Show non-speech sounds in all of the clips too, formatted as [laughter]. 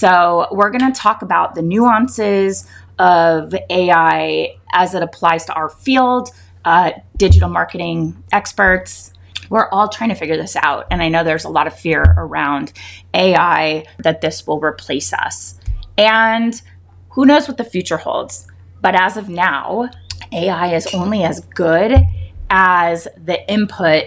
So, we're going to talk about the nuances of AI as it applies to our field, uh, digital marketing experts. We're all trying to figure this out. And I know there's a lot of fear around AI that this will replace us. And who knows what the future holds. But as of now, AI is only as good as the input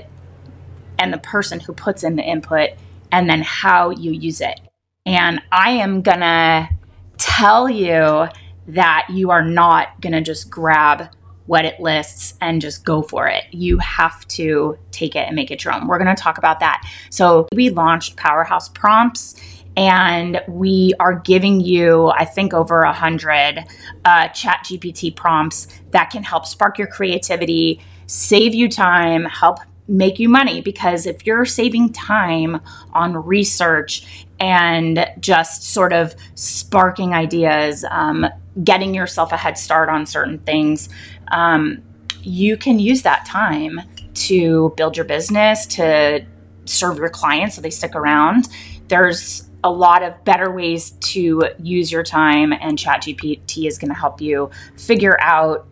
and the person who puts in the input and then how you use it. And I am going to tell you that you are not going to just grab what it lists and just go for it. You have to take it and make it your own. We're going to talk about that. So, we launched Powerhouse Prompts and we are giving you, I think, over a hundred uh, Chat GPT prompts that can help spark your creativity, save you time, help make you money because if you're saving time on research and just sort of sparking ideas, um, getting yourself a head start on certain things, um, you can use that time to build your business, to serve your clients so they stick around. There's a lot of better ways to use your time, and ChatGPT is going to help you figure out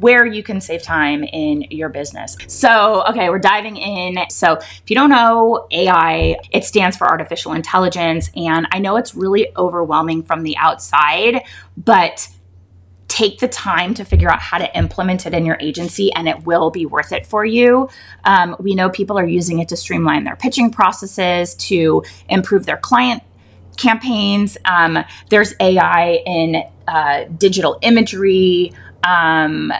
where you can save time in your business. So, okay, we're diving in. So, if you don't know AI, it stands for artificial intelligence. And I know it's really overwhelming from the outside, but take the time to figure out how to implement it in your agency and it will be worth it for you. Um, we know people are using it to streamline their pitching processes, to improve their client campaigns. Um, there's AI in uh, digital imagery. Um,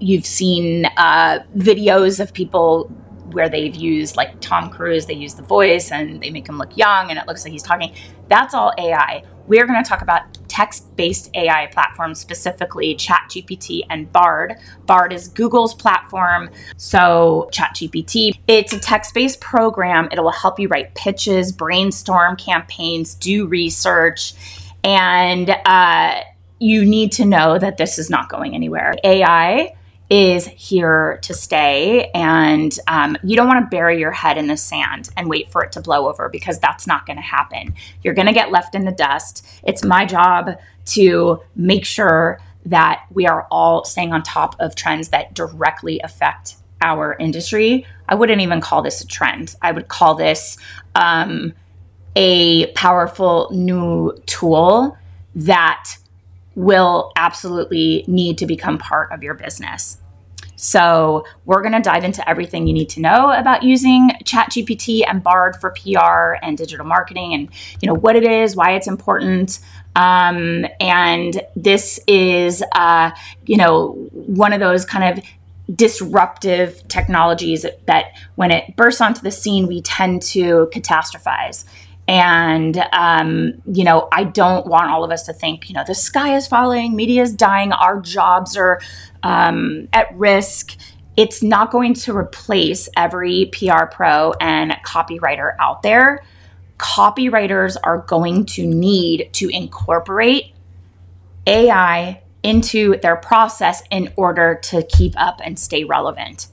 you've seen uh, videos of people where they've used like Tom Cruise, they use the voice and they make him look young and it looks like he's talking. That's all AI. We're going to talk about text based AI platforms, specifically ChatGPT and Bard. Bard is Google's platform. So, ChatGPT, it's a text based program. It will help you write pitches, brainstorm campaigns, do research, and uh, you need to know that this is not going anywhere. AI is here to stay, and um, you don't want to bury your head in the sand and wait for it to blow over because that's not going to happen. You're going to get left in the dust. It's my job to make sure that we are all staying on top of trends that directly affect our industry. I wouldn't even call this a trend. I would call this um, a powerful new tool that will absolutely need to become part of your business. So, we're going to dive into everything you need to know about using ChatGPT and Bard for PR and digital marketing and, you know, what it is, why it's important. Um, and this is, uh, you know, one of those kind of disruptive technologies that when it bursts onto the scene, we tend to catastrophize. And, um, you know, I don't want all of us to think, you know, the sky is falling, media is dying, our jobs are um, at risk. It's not going to replace every PR pro and copywriter out there. Copywriters are going to need to incorporate AI into their process in order to keep up and stay relevant.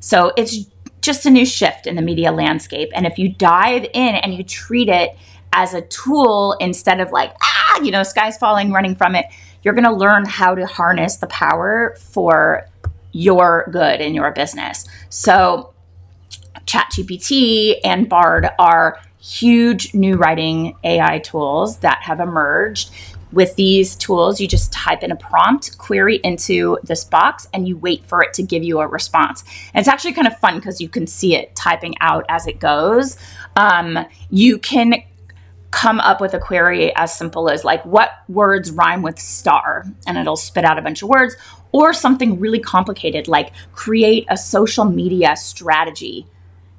So it's just a new shift in the media landscape. And if you dive in and you treat it as a tool instead of like, ah, you know, sky's falling, running from it, you're going to learn how to harness the power for your good in your business. So, ChatGPT and Bard are huge new writing AI tools that have emerged with these tools, you just type in a prompt query into this box and you wait for it to give you a response. And it's actually kind of fun because you can see it typing out as it goes. Um, you can come up with a query as simple as like what words rhyme with star and it'll spit out a bunch of words or something really complicated like create a social media strategy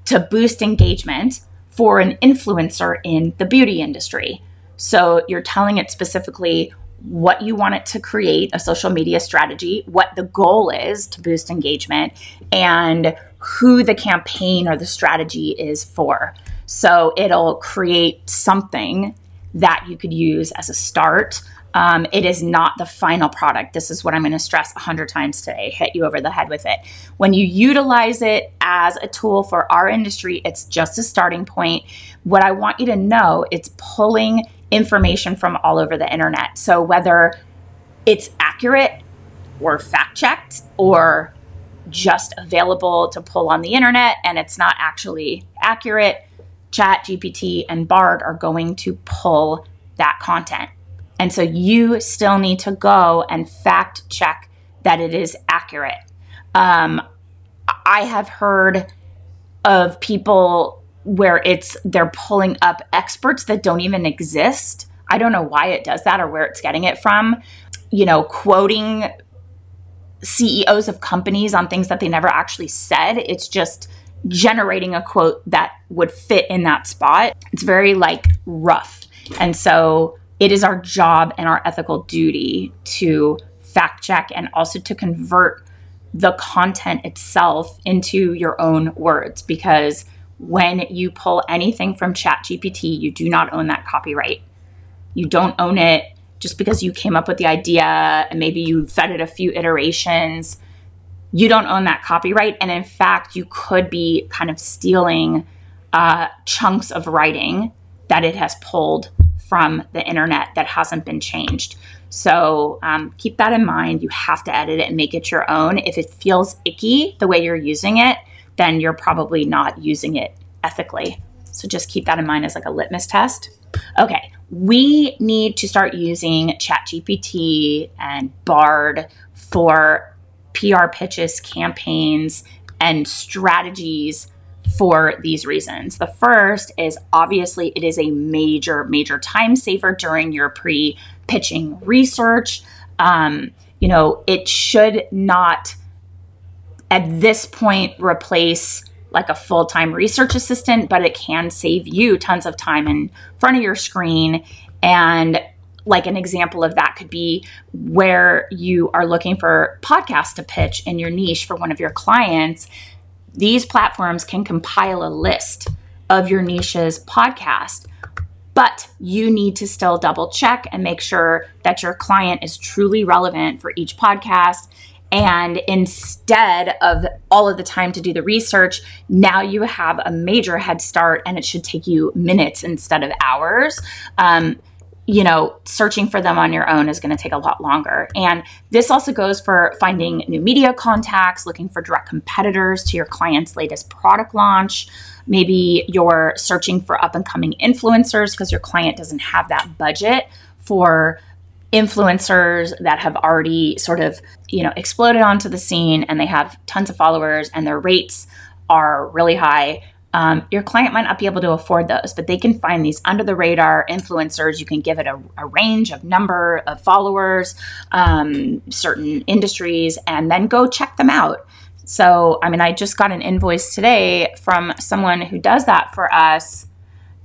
to boost engagement for an influencer in the beauty industry So you're telling it specifically what you want it to create, a social media strategy, what the goal is to boost engagement, and who the campaign or the strategy is for. So it'll create something that you could use as a start. Um, it is not the final product. This is what I'm going to stress a hundred times today, hit you over the head with it. When you utilize it as a tool for our industry, it's just a starting point. What I want you to know, it's pulling information from all over the internet. So whether it's accurate or fact checked or just available to pull on the internet and it's not actually accurate, Chat GPT and Bard are going to pull that content. And so you still need to go and fact check that it is accurate. Um, I have heard of people where it's they're pulling up experts that don't even exist. I don't know why it does that or where it's getting it from. You know, quoting CEOs of companies on things that they never actually said. It's just generating a quote that would fit in that spot. It's very like rough. And so it is our job and our ethical duty to fact check and also to convert the content itself into your own words because when you pull anything from ChatGPT, you do not own that copyright. You don't own it just because you came up with the idea and maybe you it a few iterations. You don't own that copyright. And in fact, you could be kind of stealing uh, chunks of writing that it has pulled from the internet that hasn't been changed. So um, keep that in mind. You have to edit it and make it your own. If it feels icky the way you're using it, then you're probably not using it ethically. So just keep that in mind as like a litmus test. Okay, we need to start using ChatGPT and Bard for PR pitches, campaigns, and strategies for these reasons. The first is obviously it is a major, major time saver during your pre pitching research. Um, you know, it should not at this point replace like a full time research assistant, but it can save you tons of time in front of your screen. And like an example of that could be where you are looking for podcasts to pitch in your niche for one of your clients. These platforms can compile a list of your niche's podcast, but you need to still double check and make sure that your client is truly relevant for each podcast and instead of all of the time to do the research, now you have a major head start and it should take you minutes instead of hours. Um, you know, searching for them on your own is going to take a lot longer. And this also goes for finding new media contacts, looking for direct competitors to your client's latest product launch. Maybe you're searching for up and coming influencers because your client doesn't have that budget for influencers that have already sort of, you know, exploded onto the scene and they have tons of followers and their rates are really high. Um, your client might not be able to afford those, but they can find these under the radar influencers. You can give it a, a range of number of followers, um, certain industries, and then go check them out. So, I mean, I just got an invoice today from someone who does that for us.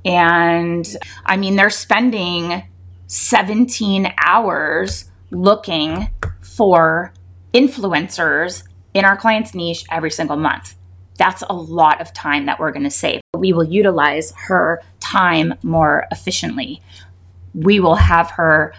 And I mean, they're spending 17 hours looking for influencers in our client's niche every single month. That's a lot of time that we're going to save. We will utilize her time more efficiently. We will have her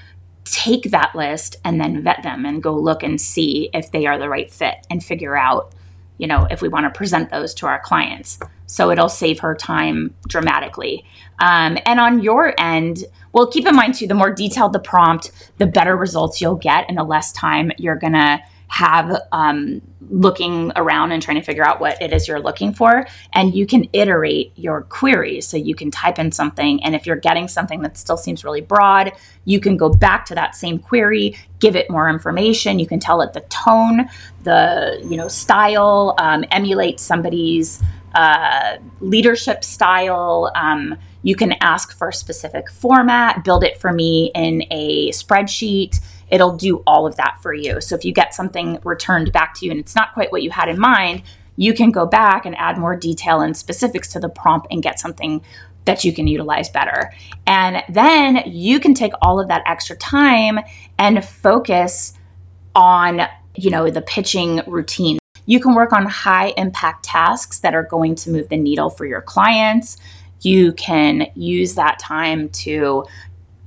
take that list and then vet them and go look and see if they are the right fit and figure out, you know, if we want to present those to our clients. So it'll save her time dramatically. Um, and on your end, well, keep in mind too, the more detailed the prompt, the better results you'll get, and the less time you're gonna have um, looking around and trying to figure out what it is you're looking for. And you can iterate your queries. So you can type in something, and if you're getting something that still seems really broad, you can go back to that same query, give it more information. You can tell it the tone, the you know style, um, emulate somebody's uh, leadership style. Um, you can ask for a specific format, build it for me in a spreadsheet. It'll do all of that for you. So if you get something returned back to you and it's not quite what you had in mind, you can go back and add more detail and specifics to the prompt and get something that you can utilize better. And then you can take all of that extra time and focus on, you know, the pitching routine. You can work on high impact tasks that are going to move the needle for your clients. You can use that time to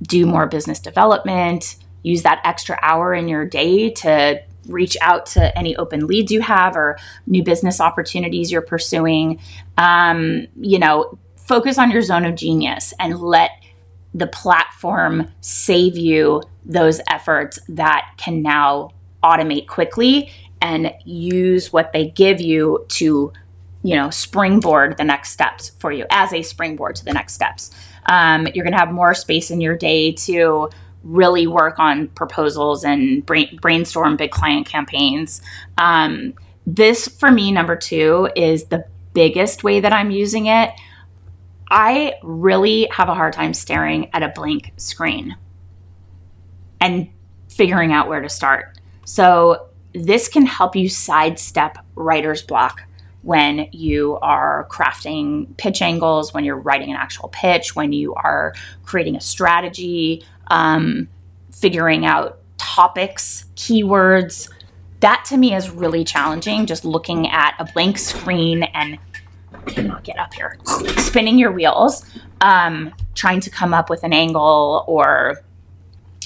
do more business development, use that extra hour in your day to reach out to any open leads you have or new business opportunities you're pursuing. Um, you know, focus on your zone of genius and let the platform save you those efforts that can now automate quickly and use what they give you to you know springboard the next steps for you as a springboard to the next steps um, you're going to have more space in your day to really work on proposals and brain, brainstorm big client campaigns um, this for me number two is the biggest way that i'm using it I really have a hard time staring at a blank screen and figuring out where to start. So, this can help you sidestep writer's block when you are crafting pitch angles, when you're writing an actual pitch, when you are creating a strategy, um, figuring out topics, keywords. That to me is really challenging, just looking at a blank screen and get up here, spinning your wheels, um, trying to come up with an angle or,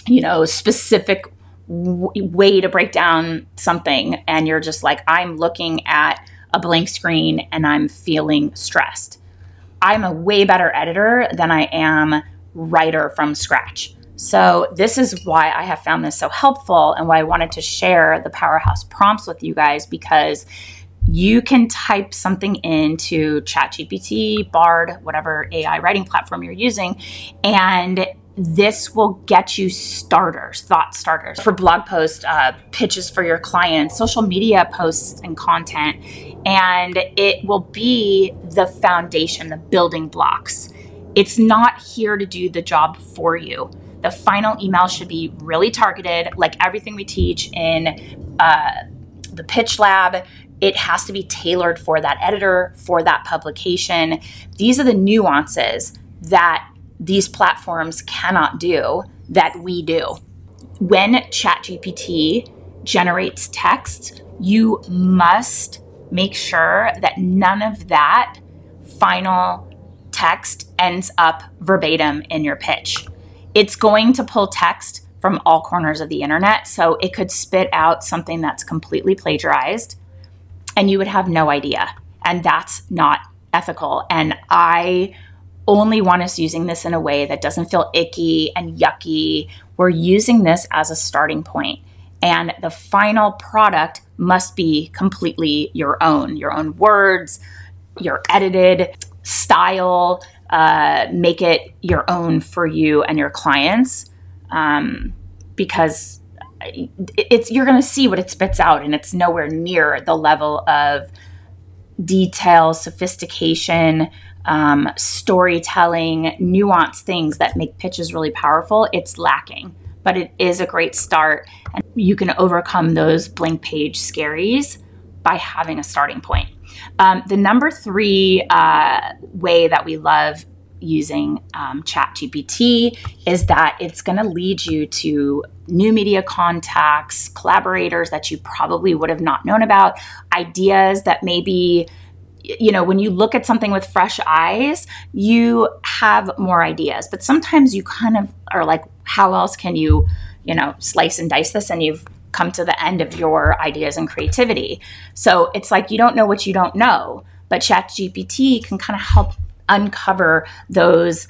you know, specific w- way to break down something. And you're just like, I'm looking at a blank screen and I'm feeling stressed. I'm a way better editor than I am writer from scratch. So, this is why I have found this so helpful and why I wanted to share the powerhouse prompts with you guys because you can type something into ChatGPT, Bard, whatever AI writing platform you're using, and this will get you starters, thought starters for blog posts, uh, pitches for your clients, social media posts and content. And it will be the foundation, the building blocks. It's not here to do the job for you. The final email should be really targeted, like everything we teach in uh, the pitch lab it has to be tailored for that editor, for that publication. These are the nuances that these platforms cannot do that we do. When ChatGPT generates text, you must make sure that none of that final text ends up verbatim in your pitch. It's going to pull text from all corners of the internet, so it could spit out something that's completely plagiarized and you would have no idea. And that's not ethical. And I only want us using this in a way that doesn't feel icky and yucky. We're using this as a starting point. And the final product must be completely your own, your own words, your edited style. Uh, make it your own for you and your clients. Um, because it's you're going to see what it spits out and it's nowhere near the level of detail sophistication um, storytelling nuanced things that make pitches really powerful it's lacking but it is a great start and you can overcome those blank page scaries by having a starting point um, the number three uh, way that we love using um, ChatGPT is that it's going to lead you to new media contacts, collaborators that you probably would have not known about, ideas that maybe you know, when you look at something with fresh eyes, you have more ideas. But sometimes you kind of are like, how else can you, you know, slice and dice this? And you've come to the end of your ideas and creativity. So it's like you don't know what you don't know. But ChatGPT can kind of help uncover those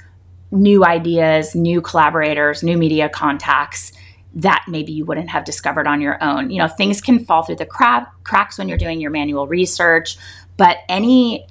new ideas, new collaborators, new media contacts that maybe you wouldn't have discovered on your own. You know, things can fall through the crack, cracks when you're doing your manual research, but any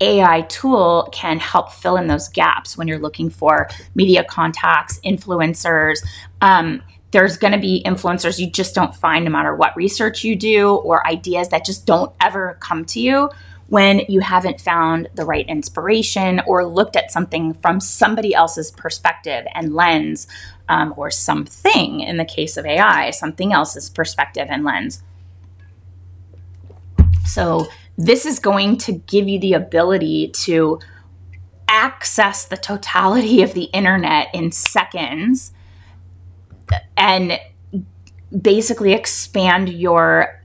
AI tool can help fill in those gaps when you're looking for media contacts, influencers. Um, there's going to be influencers you just don't find no matter what research you do, or ideas that just don't ever come to you when you haven't found the right inspiration or looked at something from somebody else's perspective and lens, um, or something in the case of AI, something else's perspective and lens. So, this is going to give you the ability to access the totality of the internet in seconds and basically expand your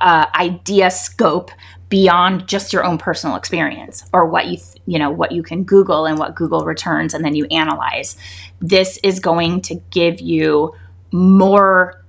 uh, idea scope beyond just your own personal experience or what you th- you know what you can google and what google returns and then you analyze. This is going to give you more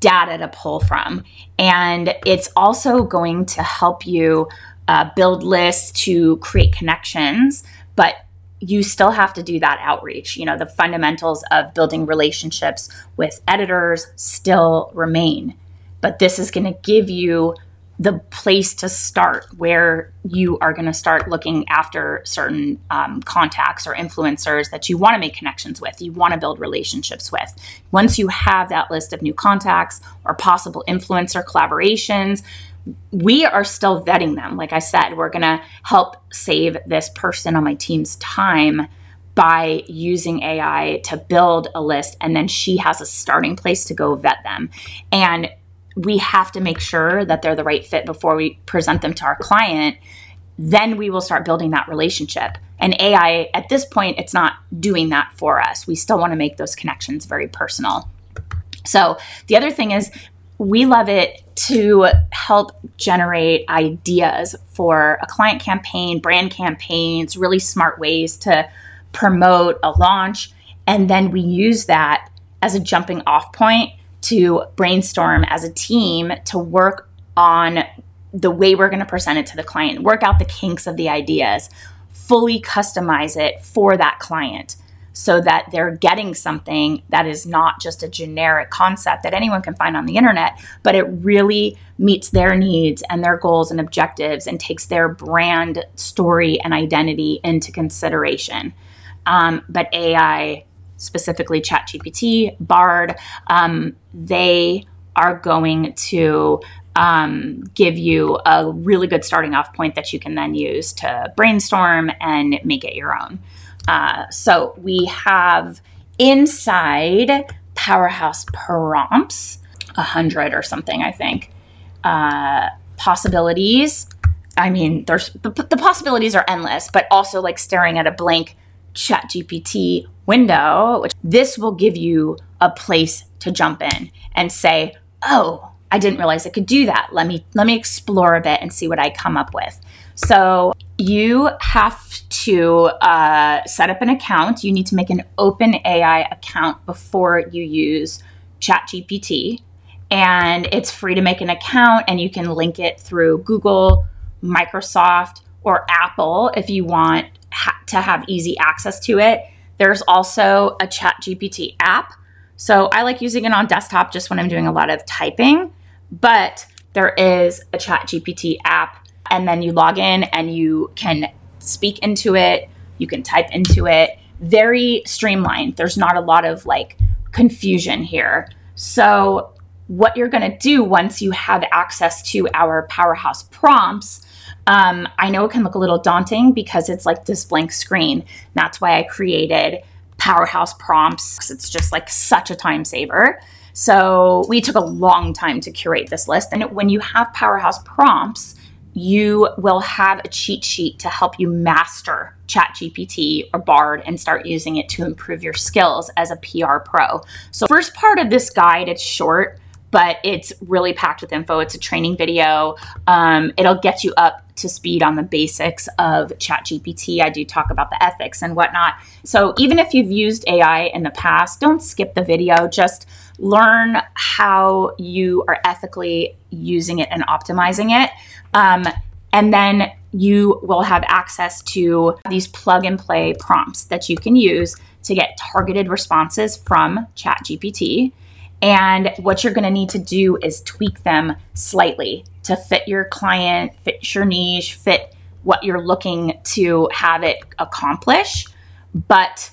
data to pull from. And it's also going to help you uh, build lists to create connections but you still have to do that outreach. You know, the fundamentals of building relationships with editors still remain. But this is going to give you the place to start where you are going to start looking after certain um, contacts or influencers that you want to make connections with, you want to build relationships with. Once you have that list of new contacts or possible influencer collaborations, we are still vetting them. Like I said, we're going to help save this person on my team's time by using AI to build a list, and then she has a starting place to go vet them. And we have to make sure that they're the right fit before we present them to our client. Then we will start building that relationship. And AI, at this point, it's not doing that for us. We still want to make those connections very personal. So, the other thing is, we love it to help generate ideas for a client campaign, brand campaigns, really smart ways to promote a launch. And then we use that as a jumping off point to brainstorm as a team to work on the way we're going to present it to the client, work out the kinks of the ideas, fully customize it for that client so that they're getting something that is not just a generic concept that anyone can find on the internet, but it really meets their needs and their goals and objectives and takes their brand story and identity into consideration. Um, but AI, specifically ChatGPT, Bard, um, they are going to um, give you a really good starting off point that you can then use to brainstorm and make it your own. Uh, so we have inside Powerhouse prompts, a hundred or something, I think. Uh, possibilities. I mean, there's the, the possibilities are endless, but also like staring at a blank chat GPT window, which this will give you a place to jump in and say, oh, I didn't realize I could do that. Let me let me explore a bit and see what I come up with. So you have to uh, set up an account. You need to make an open AI account before you use ChatGPT. And it's free to make an account, and you can link it through Google, Microsoft, or Apple if you want ha- to have easy access to it. There's also a ChatGPT app. So I like using it on desktop just when I'm doing a lot of typing, but there is a ChatGPT app and then you log in and you can speak into it, you can type into it. Very streamlined. There's not a lot of like confusion here. So, what you're going to do once you have access to our powerhouse prompts, um, I know it can look a little daunting because it's like this blank screen. That's why I created powerhouse prompts. It's just like such a time saver. So we took a long time to curate this list. And when you have powerhouse prompts, you will have a cheat sheet to help you master ChatGPT or Bard and start using it to improve your skills as a PR pro. So, first part of this guide, it's short, but it's really packed with info. It's a training video. Um, it'll get you up to speed on the basics of ChatGPT. I do talk about the ethics and whatnot. So, even if you've used AI in the past, don't skip the video. Just learn how you are ethically using it and optimizing it. Um, and then you will have access to these plug and play prompts that you can use to get targeted responses from ChatGPT. And what you're going to need to do is tweak them slightly to fit your client, fit your niche, fit what you're looking to have it accomplish. But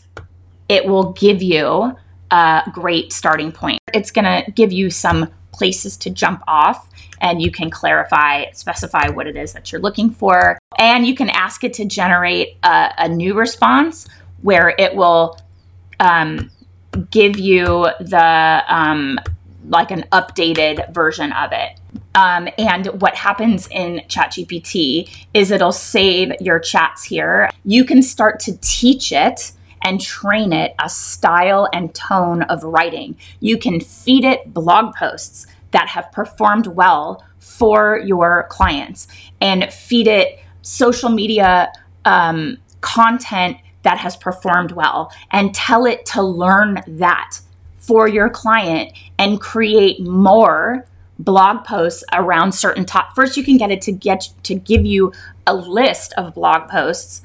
it will give you a great starting point. It's going to give you some places to jump off and you can clarify, specify what it is that you're looking for. And you can ask it to generate a, a new response where it will um, give you the um, like an updated version of it. Um, and what happens in ChatGPT is it'll save your chats here. You can start to teach it and train it a style and tone of writing. You can feed it blog posts that have performed well for your clients and feed it social media um, content that has performed well and tell it to learn that for your client and create more blog posts around certain top first you can get it to get to give you a list of blog posts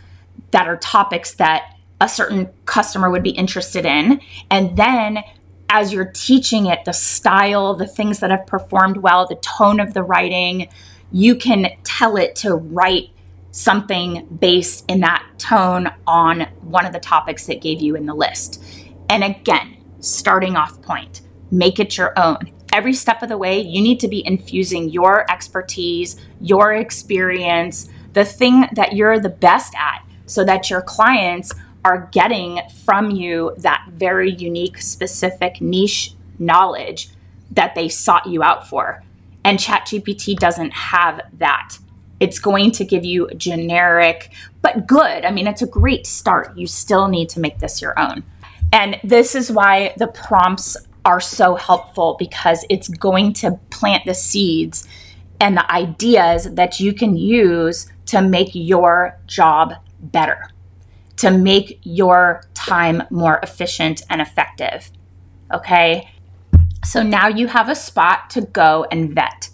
that are topics that a certain customer would be interested in. And then as you're teaching it the style the things that have performed well the tone of the writing you can tell it to write something based in that tone on one of the topics that gave you in the list. And again starting off point make it your own. Every step of the way, you need to be infusing your expertise, your experience, the thing that you're the best at, so that your clients are getting from you that very unique, specific niche knowledge that they sought you out for. And ChatGPT doesn't have that. It's going to give you generic, but good. I mean, it's a great start. You still need to make this your own. And this is why the prompts are so helpful because it's going to plant the seeds and the ideas that you can use to make your job better, to make your time more efficient and effective. Okay. So now you have a spot to go and vet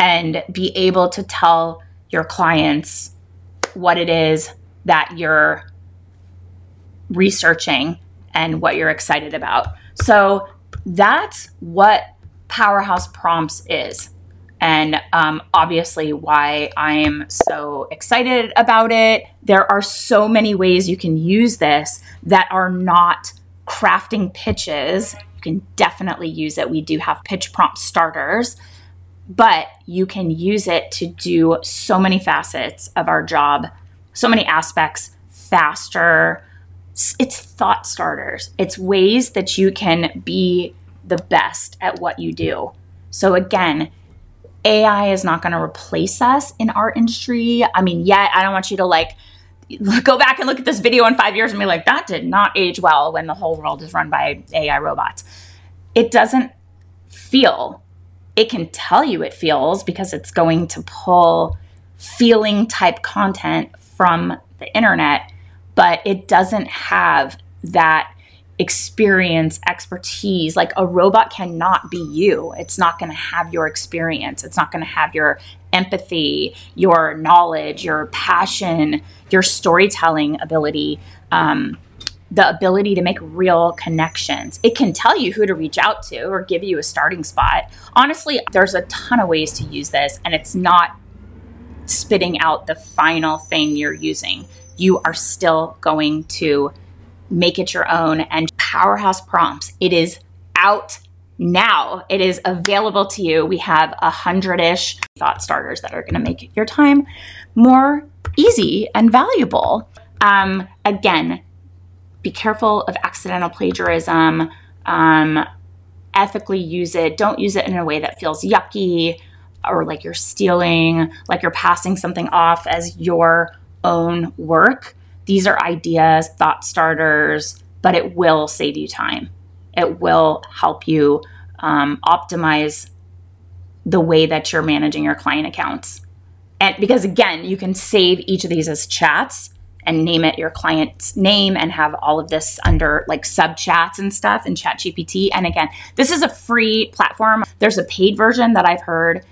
and be able to tell your clients what it is that you're researching and what you're excited about. So that's what Powerhouse Prompts is. And um, obviously, why I am so excited about it. There are so many ways you can use this that are not crafting pitches. You can definitely use it. We do have pitch prompt starters, but you can use it to do so many facets of our job, so many aspects faster, it's thought starters. It's ways that you can be the best at what you do. So again, AI is not going to replace us in our industry. I mean, yet I don't want you to like [laughs] go back and look at this video in 5 years and be like that did not age well when the whole world is run by AI robots. It doesn't feel. It can tell you it feels because it's going to pull feeling type content from the internet but it doesn't have that experience, expertise. Like a robot cannot be you. It's not going to have your experience. It's not going to have your empathy, your knowledge, your passion, your storytelling ability. Um, the ability to make real connections. It can tell you who to reach out to or give you a starting spot. Honestly, there's a ton of ways to use this, and it's not spitting out the final thing you're using you are still going to make it your own. And Powerhouse Prompts, it is out now. It is available to you. We have a hundred ish thought starters that are going to make your time more easy and valuable. Um, again, be careful of accidental plagiarism. Um, ethically use it. Don't use it in a way that feels yucky or like you're stealing, like you're passing something off as your own work. These are ideas, thought starters, but it will save you time. It will help you um, optimize the way that you're managing your client accounts. And because again, you can save each of these as chats and name it your client's name and have all of this under like sub chats and stuff in ChatGPT. And again, this is a free platform. There's a paid version that I've heard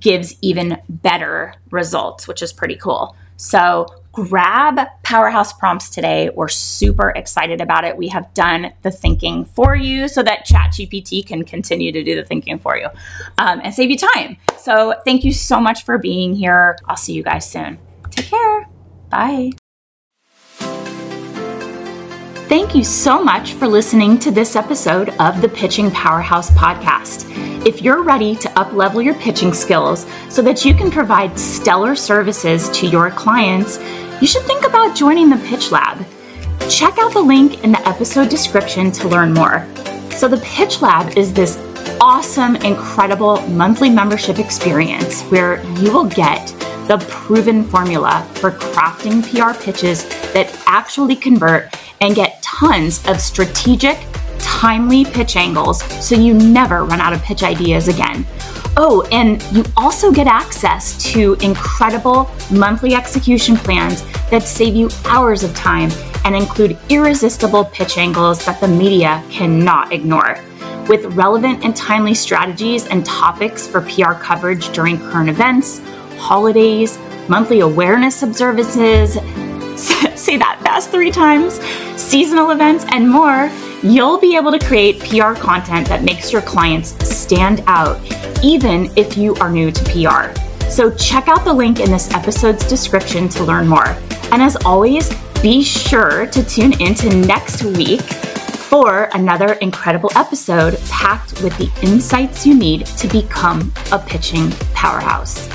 gives even better results, which is pretty cool. So grab Powerhouse Prompts today. We're super excited about it. We have done the thinking for you so that ChatGPT can continue to do the thinking for you um, and save you time. So thank you so much for being here. I'll see you guys soon. Take care. Bye. Thank you so much for listening to this episode of the Pitching Powerhouse podcast. If you're ready to uplevel your pitching skills so that you can provide stellar services to your clients, you should think about joining the Pitch Lab. Check out the link in the episode description to learn more. So, the Pitch Lab is this awesome, incredible monthly membership experience where you will get the proven formula for crafting PR pitches that actually convert and get tons of strategic, timely pitch angles so you never run out of pitch ideas again. Oh, and you also get access to incredible monthly execution plans that save you hours of time and include irresistible pitch angles that the media cannot ignore. With relevant and timely strategies and topics for PR coverage during current events, holidays, monthly awareness observances, [laughs] say that fast three times, seasonal events, and more, you'll be able to create PR content that makes your clients stand out, even if you are new to PR. So check out the link in this episode's description to learn more. And as always, be sure to tune in to next week for another incredible episode packed with the insights you need to become a pitching powerhouse.